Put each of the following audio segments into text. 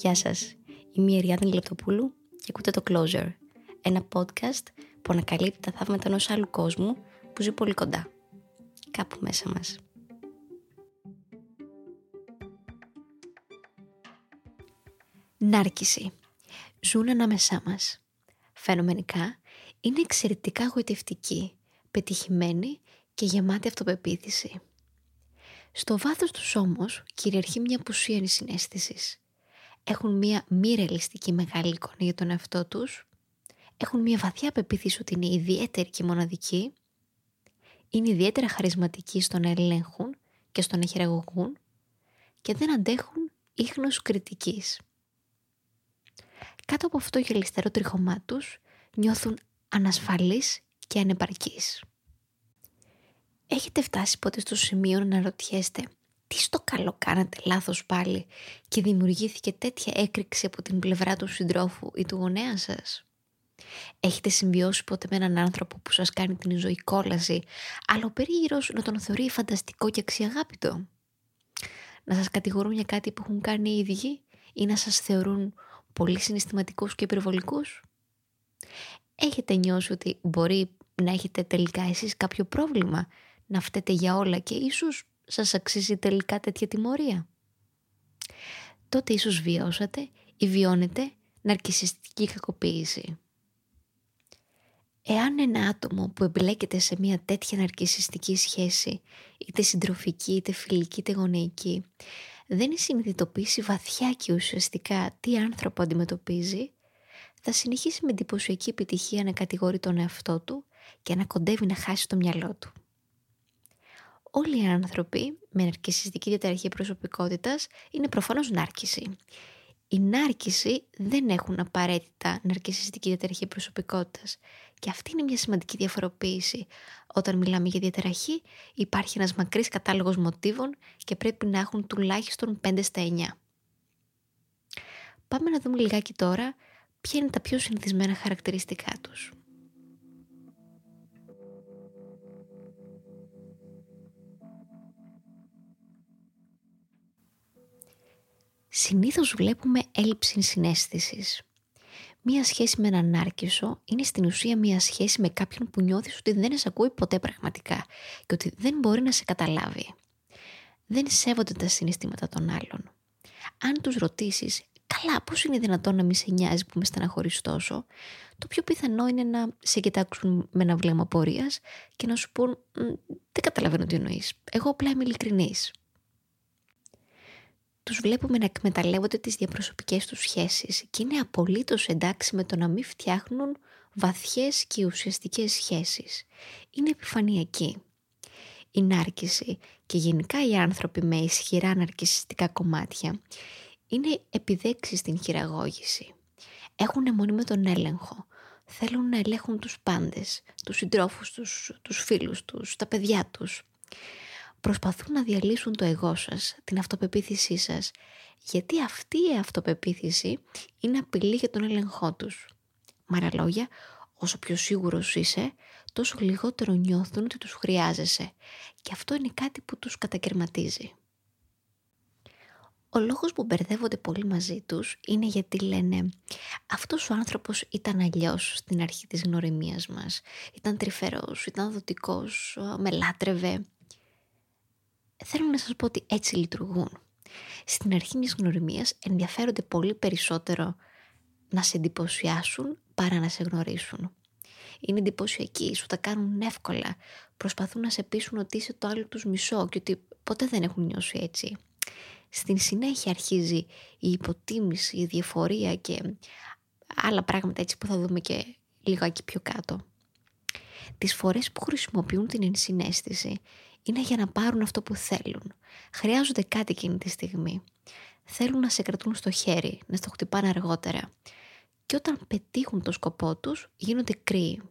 Γεια σας, είμαι η Εριάδη Λεπτοπούλου και ακούτε το Closer, ένα podcast που ανακαλύπτει τα θαύματα ενός άλλου κόσμου που ζει πολύ κοντά, κάπου μέσα μας. Νάρκηση. Ζουν ανάμεσά μας. Φαινομενικά είναι εξαιρετικά γοητευτικοί, πετυχημένοι και γεμάτοι αυτοπεποίθηση. Στο βάθος τους όμως κυριαρχεί μια απουσία συνέστησης. Έχουν μια μη ρεαλιστική μεγάλη εικόνα για τον εαυτό τους, έχουν μια βαθιά πεποίθηση ότι είναι ιδιαίτερη και μοναδική, είναι ιδιαίτερα χαρισματικοί στο να ελέγχουν και στο να χειραγωγούν και δεν αντέχουν ίχνος κριτικής. Κάτω από αυτό γελιστερό τριχωμά τους νιώθουν ανασφαλείς και ανεπαρκείς. Έχετε φτάσει ποτέ στο σημείο να ρωτιέστε τι στο καλό κάνατε λάθος πάλι και δημιουργήθηκε τέτοια έκρηξη από την πλευρά του συντρόφου ή του γονέα σας; Έχετε συμβιώσει ποτέ με έναν άνθρωπο που σας κάνει την ζωή κόλαση, αλλά ο περίγυρος να τον θεωρεί φανταστικό και αξιαγάπητο; Να σας κατηγορούν για κάτι που έχουν κάνει οι ίδιοι ή να σας θεωρούν πολύ συναισθηματικούς και υπερβολικούς; Έχετε νιώσει ότι μπορεί να έχετε τελικά εσείς κάποιο πρόβλημα να φταίτε για όλα και ίσως σας αξίζει τελικά τέτοια τιμωρία; Τότε ίσως βιώσατε ή βιώνετε ναρκισιστική κακοποίηση. Εάν ένα άτομο που εμπλέκεται σε μια τέτοια ναρκισιστική σχέση, είτε συντροφική, είτε φιλική, είτε γονεϊκή, δεν συνειδητοποιήσει βαθιά και ουσιαστικά τι άνθρωπο αντιμετωπίζει, θα συνεχίσει με εντυπωσιακή επιτυχία να κατηγορεί τον εαυτό του και να κοντεύει να χάσει το μυαλό του όλοι οι άνθρωποι με ναρκισιστική διαταραχή προσωπικότητας είναι προφανώς νάρκηση. Οι νάρκηση δεν έχουν απαραίτητα ναρκισιστική διαταραχή προσωπικότητας και αυτή είναι μια σημαντική διαφοροποίηση. Όταν μιλάμε για διαταραχή υπάρχει ένας μακρύς κατάλογος μοτίβων και πρέπει να έχουν τουλάχιστον 5 στα 9. Πάμε να δούμε λιγάκι τώρα ποια είναι τα πιο συνηθισμένα χαρακτηριστικά τους. Συνήθως βλέπουμε έλλειψη συνέστησης. Μία σχέση με έναν άρκισο είναι στην ουσία μία σχέση με κάποιον που νιώθεις ότι δεν σε ακούει ποτέ πραγματικά και ότι δεν μπορεί να σε καταλάβει. Δεν σέβονται τα συναισθήματα των άλλων. Αν τους ρωτήσεις «Καλά, πώς είναι δυνατόν να μην σε νοιάζει που με στεναχωρείς τόσο», το πιο πιθανό είναι να σε κοιτάξουν με ένα βλέμμα πορείας και να σου πούν «Δεν καταλαβαίνω τι εννοείς, εγώ απλά είμαι ειλικρινής» τους βλέπουμε να εκμεταλλεύονται τις διαπροσωπικές τους σχέσεις και είναι απολύτως εντάξει με το να μην φτιάχνουν βαθιές και ουσιαστικές σχέσεις. Είναι επιφανειακοί. Η νάρκηση και γενικά οι άνθρωποι με ισχυρά ναρκισιστικά κομμάτια είναι επιδέξεις στην χειραγώγηση. Έχουν με τον έλεγχο. Θέλουν να ελέγχουν τους πάντες, τους συντρόφους τους, τους φίλους τους, τα παιδιά τους προσπαθούν να διαλύσουν το εγώ σας, την αυτοπεποίθησή σας, γιατί αυτή η αυτοπεποίθηση είναι απειλή για τον έλεγχό τους. Με λόγια, όσο πιο σίγουρος είσαι, τόσο λιγότερο νιώθουν ότι τους χρειάζεσαι και αυτό είναι κάτι που τους κατακαιρματίζει. Ο λόγος που μπερδεύονται πολύ μαζί τους είναι γιατί λένε αυτός ο άνθρωπος ήταν αλλιώς στην αρχή της γνωριμίας μας. Ήταν τρυφερός, ήταν δοτικός, με λάτρευε θέλω να σας πω ότι έτσι λειτουργούν. Στην αρχή μιας γνωριμίας ενδιαφέρονται πολύ περισσότερο να σε εντυπωσιάσουν παρά να σε γνωρίσουν. Είναι εντυπωσιακοί, σου τα κάνουν εύκολα. Προσπαθούν να σε πείσουν ότι είσαι το άλλο τους μισό και ότι ποτέ δεν έχουν νιώσει έτσι. Στην συνέχεια αρχίζει η υποτίμηση, η διαφορία και άλλα πράγματα έτσι που θα δούμε και λίγο εκεί πιο κάτω. Τις φορές που χρησιμοποιούν την ενσυναίσθηση είναι για να πάρουν αυτό που θέλουν. Χρειάζονται κάτι εκείνη τη στιγμή. Θέλουν να σε κρατούν στο χέρι, να στο χτυπάνε αργότερα. Και όταν πετύχουν το σκοπό τους, γίνονται κρύοι.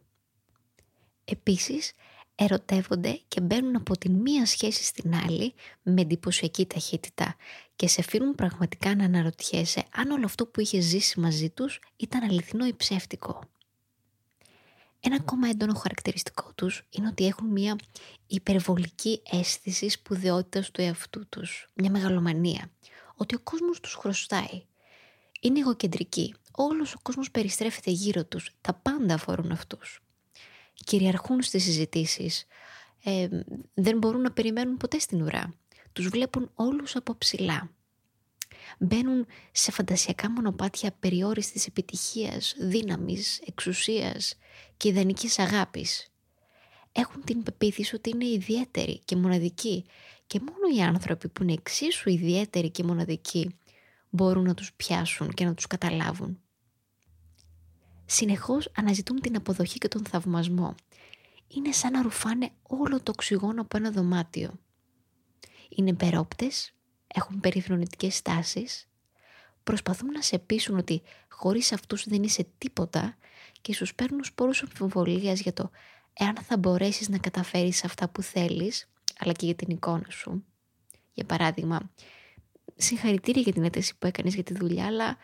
Επίσης, ερωτεύονται και μπαίνουν από τη μία σχέση στην άλλη με εντυπωσιακή ταχύτητα και σε αφήνουν πραγματικά να αναρωτιέσαι αν όλο αυτό που είχε ζήσει μαζί τους ήταν αληθινό ή ψεύτικο. Ένα ακόμα έντονο χαρακτηριστικό τους είναι ότι έχουν μια υπερβολική αίσθηση σπουδαιότητας του εαυτού τους, μια μεγαλομανία, ότι ο κόσμος τους χρωστάει. είναι εγωκεντρικοί. Όλος ο κόσμος περιστρέφεται γύρω τους. Τα πάντα αφορούν αυτούς. Κυριαρχούν στις συζητήσεις. Ε, δεν μπορούν να περιμένουν ποτέ στην ουρά. Τους βλέπουν όλους από ψηλά. Μπαίνουν σε φαντασιακά μονοπάτια περιόριστης επιτυχίας, δύναμης, εξουσίας και ιδανικής αγάπης. Έχουν την πεποίθηση ότι είναι ιδιαίτεροι και μοναδικοί και μόνο οι άνθρωποι που είναι εξίσου ιδιαίτεροι και μοναδικοί μπορούν να τους πιάσουν και να τους καταλάβουν. Συνεχώς αναζητούν την αποδοχή και τον θαυμασμό. Είναι σαν να ρουφάνε όλο το οξυγόνο από ένα δωμάτιο. Είναι περόπτες, έχουν περιφρονητικές στάσεις, προσπαθούν να σε πείσουν ότι χωρίς αυτούς δεν είσαι τίποτα και σου παίρνουν σπόρους αμφιβολίας για το εάν θα μπορέσεις να καταφέρεις αυτά που θέλεις, αλλά και για την εικόνα σου. Για παράδειγμα, συγχαρητήρια για την αίτηση που έκανες για τη δουλειά, αλλά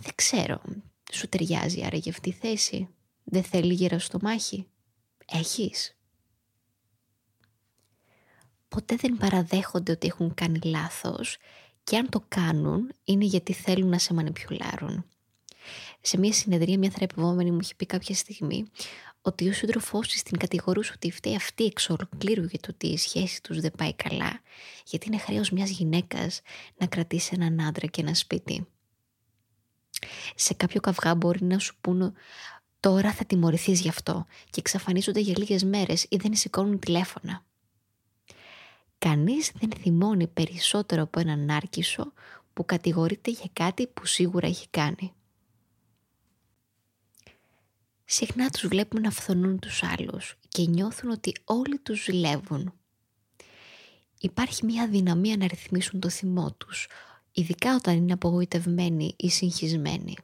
δεν ξέρω, σου ταιριάζει άρα για αυτή τη θέση; Δεν θέλει γύρω στο μάχη; Έχεις; Ποτέ δεν παραδέχονται ότι έχουν κάνει λάθος και αν το κάνουν είναι γιατί θέλουν να σε μανιπιουλάρουν. Σε μια συνεδρία μια θεραπευόμενη μου είχε πει κάποια στιγμή ότι ο σύντροφός της την κατηγορούσε ότι φταίει αυτή εξ ολοκλήρου για το ότι η σχέση τους δεν πάει καλά, γιατί είναι χρέος μιας γυναίκας να κρατήσει έναν άντρα και ένα σπίτι. Σε κάποιο καυγά μπορεί να σου πούνε τώρα θα τιμωρηθείς γι' αυτό και εξαφανίζονται για λίγες μέρες ή δεν σηκώνουν τηλέφωνα. Κανείς δεν θυμώνει περισσότερο από έναν άρκισο που κατηγορείται για κάτι που σίγουρα έχει κάνει συχνά τους βλέπουμε να φθονούν τους άλλους και νιώθουν ότι όλοι τους ζηλεύουν. Υπάρχει μια δυναμία να ρυθμίσουν το θυμό τους, ειδικά όταν είναι απογοητευμένοι ή συγχυσμένοι.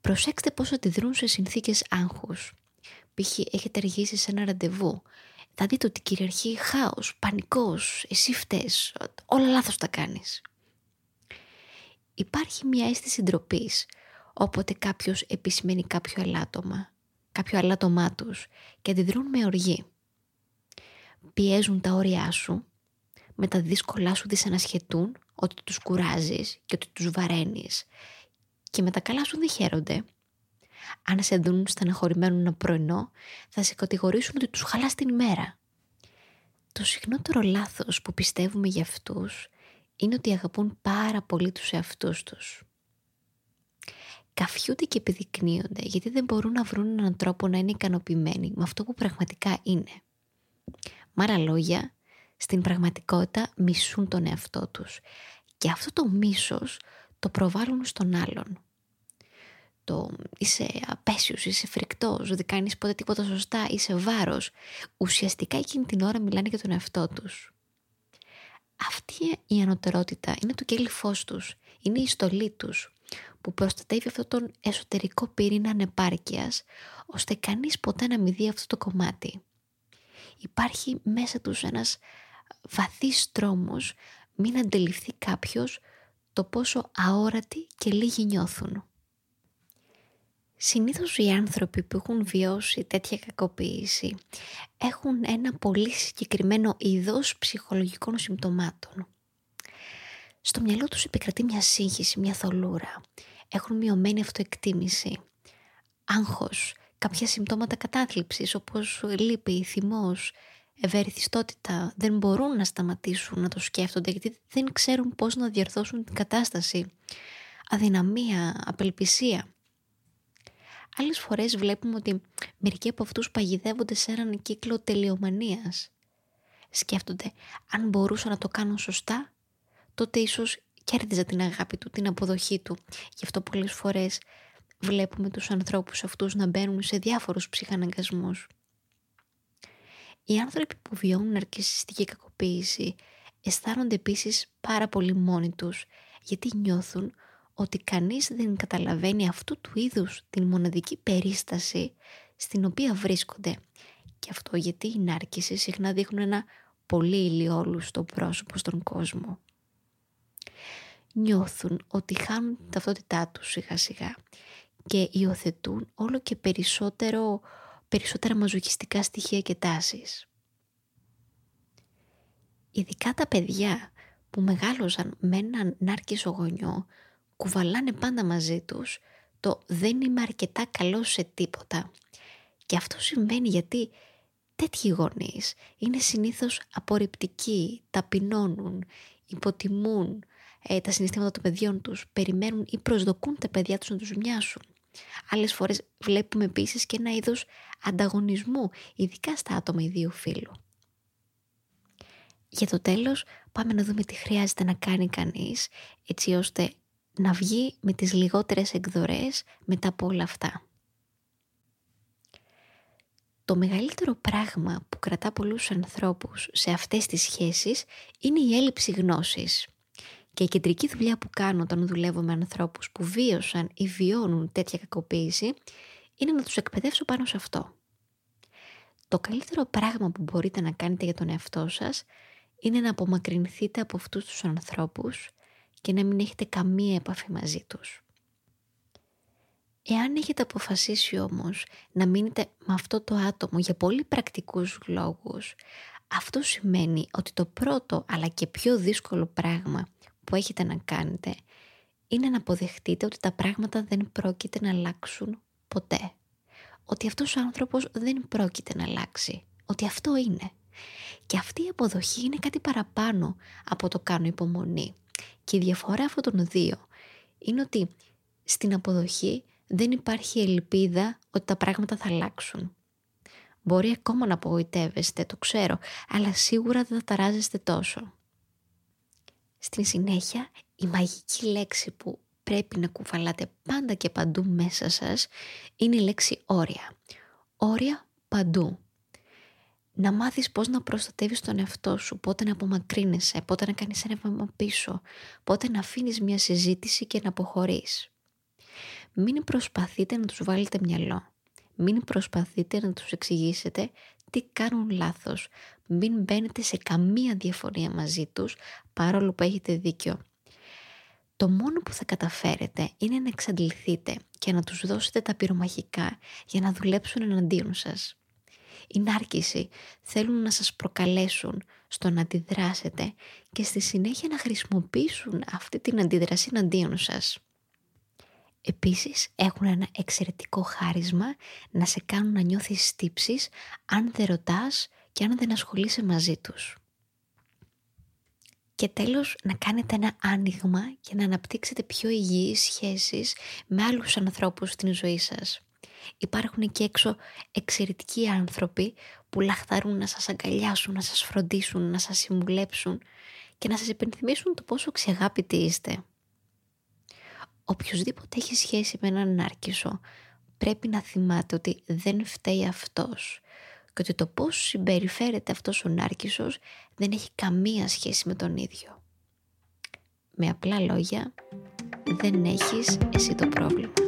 Προσέξτε πώς αντιδρούν σε συνθήκες άγχους. Π.χ. έχετε αργήσει σε ένα ραντεβού. Θα δείτε ότι κυριαρχεί χάος, πανικός, εσύ φταίς, όλα λάθος τα κάνεις. Υπάρχει μια αίσθηση ντροπής όποτε κάποιος επισημαίνει κάποιο ελάττωμα, κάποιο ελάττωμά τους και αντιδρούν με οργή. Πιέζουν τα όρια σου, με τα δύσκολά σου δυσανασχετούν ότι τους κουράζεις και ότι τους βαραίνεις και με τα καλά σου δεν χαίρονται. Αν σε δουν στεναχωρημένο ένα πρωινό, θα σε κατηγορήσουν ότι τους χαλάς την ημέρα. Το συχνότερο λάθος που πιστεύουμε για αυτούς είναι ότι αγαπούν πάρα πολύ τους εαυτούς τους καφιούνται και επιδεικνύονται γιατί δεν μπορούν να βρουν έναν τρόπο να είναι ικανοποιημένοι με αυτό που πραγματικά είναι. Με άλλα λόγια, στην πραγματικότητα μισούν τον εαυτό τους και αυτό το μίσος το προβάλλουν στον άλλον. Το είσαι απέσιος, είσαι φρικτός, δεν κάνεις ποτέ τίποτα σωστά, είσαι βάρος. Ουσιαστικά εκείνη την ώρα μιλάνε για τον εαυτό τους. Αυτή η ανωτερότητα είναι το κέλυφός τους, είναι η στολή τους που προστατεύει αυτόν τον εσωτερικό πυρήνα ανεπάρκειας, ώστε κανείς ποτέ να μην δει αυτό το κομμάτι. Υπάρχει μέσα τους ένας βαθύς τρόμος μην αντιληφθεί κάποιος το πόσο αόρατοι και λίγοι νιώθουν. Συνήθως οι άνθρωποι που έχουν βιώσει τέτοια κακοποίηση έχουν ένα πολύ συγκεκριμένο είδος ψυχολογικών συμπτωμάτων. Στο μυαλό τους επικρατεί μια σύγχυση, μια θολούρα έχουν μειωμένη αυτοεκτίμηση, άγχος, κάποια συμπτώματα κατάθλιψης όπως λύπη, θυμός, ευερυθιστότητα δεν μπορούν να σταματήσουν να το σκέφτονται γιατί δεν ξέρουν πώς να διορθώσουν την κατάσταση. Αδυναμία, απελπισία. Άλλες φορές βλέπουμε ότι μερικοί από αυτούς παγιδεύονται σε έναν κύκλο τελειομανίας. Σκέφτονται αν μπορούσαν να το κάνουν σωστά, τότε ίσως κέρδιζα την αγάπη του, την αποδοχή του. Γι' αυτό πολλές φορές βλέπουμε τους ανθρώπους αυτούς να μπαίνουν σε διάφορους ψυχαναγκασμούς. Οι άνθρωποι που βιώνουν αρκισιστική κακοποίηση αισθάνονται επίσης πάρα πολύ μόνοι τους γιατί νιώθουν ότι κανείς δεν καταλαβαίνει αυτού του είδους την μοναδική περίσταση στην οποία βρίσκονται. Και αυτό γιατί οι νάρκησες συχνά δείχνουν ένα πολύ ηλιόλου στο πρόσωπο στον κόσμο νιώθουν ότι χάνουν την ταυτότητά τους σιγά σιγά και υιοθετούν όλο και περισσότερο, περισσότερα μαζοχιστικά στοιχεία και τάσεις. Ειδικά τα παιδιά που μεγάλωσαν με έναν νάρκισο γονιό κουβαλάνε πάντα μαζί τους το δεν είμαι αρκετά καλός σε τίποτα. Και αυτό συμβαίνει γιατί τέτοιοι γονείς είναι συνήθως απορριπτικοί, ταπεινώνουν, υποτιμούν ε, τα συναισθήματα των παιδιών τους, περιμένουν ή προσδοκούν τα παιδιά τους να τους μοιάσουν. Άλλες φορές βλέπουμε επίσης και ένα είδος ανταγωνισμού, ειδικά στα άτομα ιδίου φύλου. Για το τέλος πάμε να δούμε τι χρειάζεται να κάνει κανείς έτσι ώστε να βγει με τις λιγότερες εκδορές μετά από όλα αυτά. Το μεγαλύτερο πράγμα που κρατά πολλούς ανθρώπους σε αυτές τις σχέσεις είναι η έλλειψη γνώσης. Και η κεντρική δουλειά που κάνω όταν δουλεύω με ανθρώπους που βίωσαν ή βιώνουν τέτοια κακοποίηση είναι να τους εκπαιδεύσω πάνω σε αυτό. Το καλύτερο πράγμα που μπορείτε να κάνετε για τον εαυτό σας είναι να απομακρυνθείτε από αυτούς τους ανθρώπους και να μην έχετε καμία επαφή μαζί τους. Εάν έχετε αποφασίσει όμως να μείνετε με αυτό το άτομο για πολύ πρακτικούς λόγους, αυτό σημαίνει ότι το πρώτο αλλά και πιο δύσκολο πράγμα που έχετε να κάνετε είναι να αποδεχτείτε ότι τα πράγματα δεν πρόκειται να αλλάξουν ποτέ. Ότι αυτός ο άνθρωπος δεν πρόκειται να αλλάξει. Ότι αυτό είναι. Και αυτή η αποδοχή είναι κάτι παραπάνω από το κάνω υπομονή. Και η διαφορά αυτών των δύο είναι ότι στην αποδοχή δεν υπάρχει ελπίδα ότι τα πράγματα θα αλλάξουν. Μπορεί ακόμα να απογοητεύεστε, το ξέρω, αλλά σίγουρα δεν θα ταράζεστε τόσο. Στην συνέχεια, η μαγική λέξη που πρέπει να κουβαλάτε πάντα και παντού μέσα σας είναι η λέξη όρια. Όρια παντού να μάθεις πώς να προστατεύεις τον εαυτό σου, πότε να απομακρύνεσαι, πότε να κάνεις ένα βήμα πίσω, πότε να αφήνεις μια συζήτηση και να αποχωρείς. Μην προσπαθείτε να τους βάλετε μυαλό. Μην προσπαθείτε να τους εξηγήσετε τι κάνουν λάθος. Μην μπαίνετε σε καμία διαφωνία μαζί τους, παρόλο που έχετε δίκιο. Το μόνο που θα καταφέρετε είναι να εξαντληθείτε και να τους δώσετε τα πυρομαχικά για να δουλέψουν εναντίον σας η νάρκηση θέλουν να σας προκαλέσουν στο να αντιδράσετε και στη συνέχεια να χρησιμοποιήσουν αυτή την αντίδραση εναντίον σας. Επίσης έχουν ένα εξαιρετικό χάρισμα να σε κάνουν να νιώθεις στύψεις αν δεν ρωτάς και αν δεν ασχολείσαι μαζί τους. Και τέλος να κάνετε ένα άνοιγμα και να αναπτύξετε πιο υγιείς σχέσεις με άλλους ανθρώπους στην ζωή σας. Υπάρχουν και έξω εξαιρετικοί άνθρωποι που λαχταρούν να σας αγκαλιάσουν, να σας φροντίσουν, να σας συμβουλέψουν και να σας υπενθυμίσουν το πόσο ξεγάπητοι είστε. Οποιοςδήποτε έχει σχέση με έναν άρκισο πρέπει να θυμάται ότι δεν φταίει αυτός και ότι το πώς συμπεριφέρεται αυτός ο νάρκισσος δεν έχει καμία σχέση με τον ίδιο. Με απλά λόγια, δεν έχεις εσύ το πρόβλημα.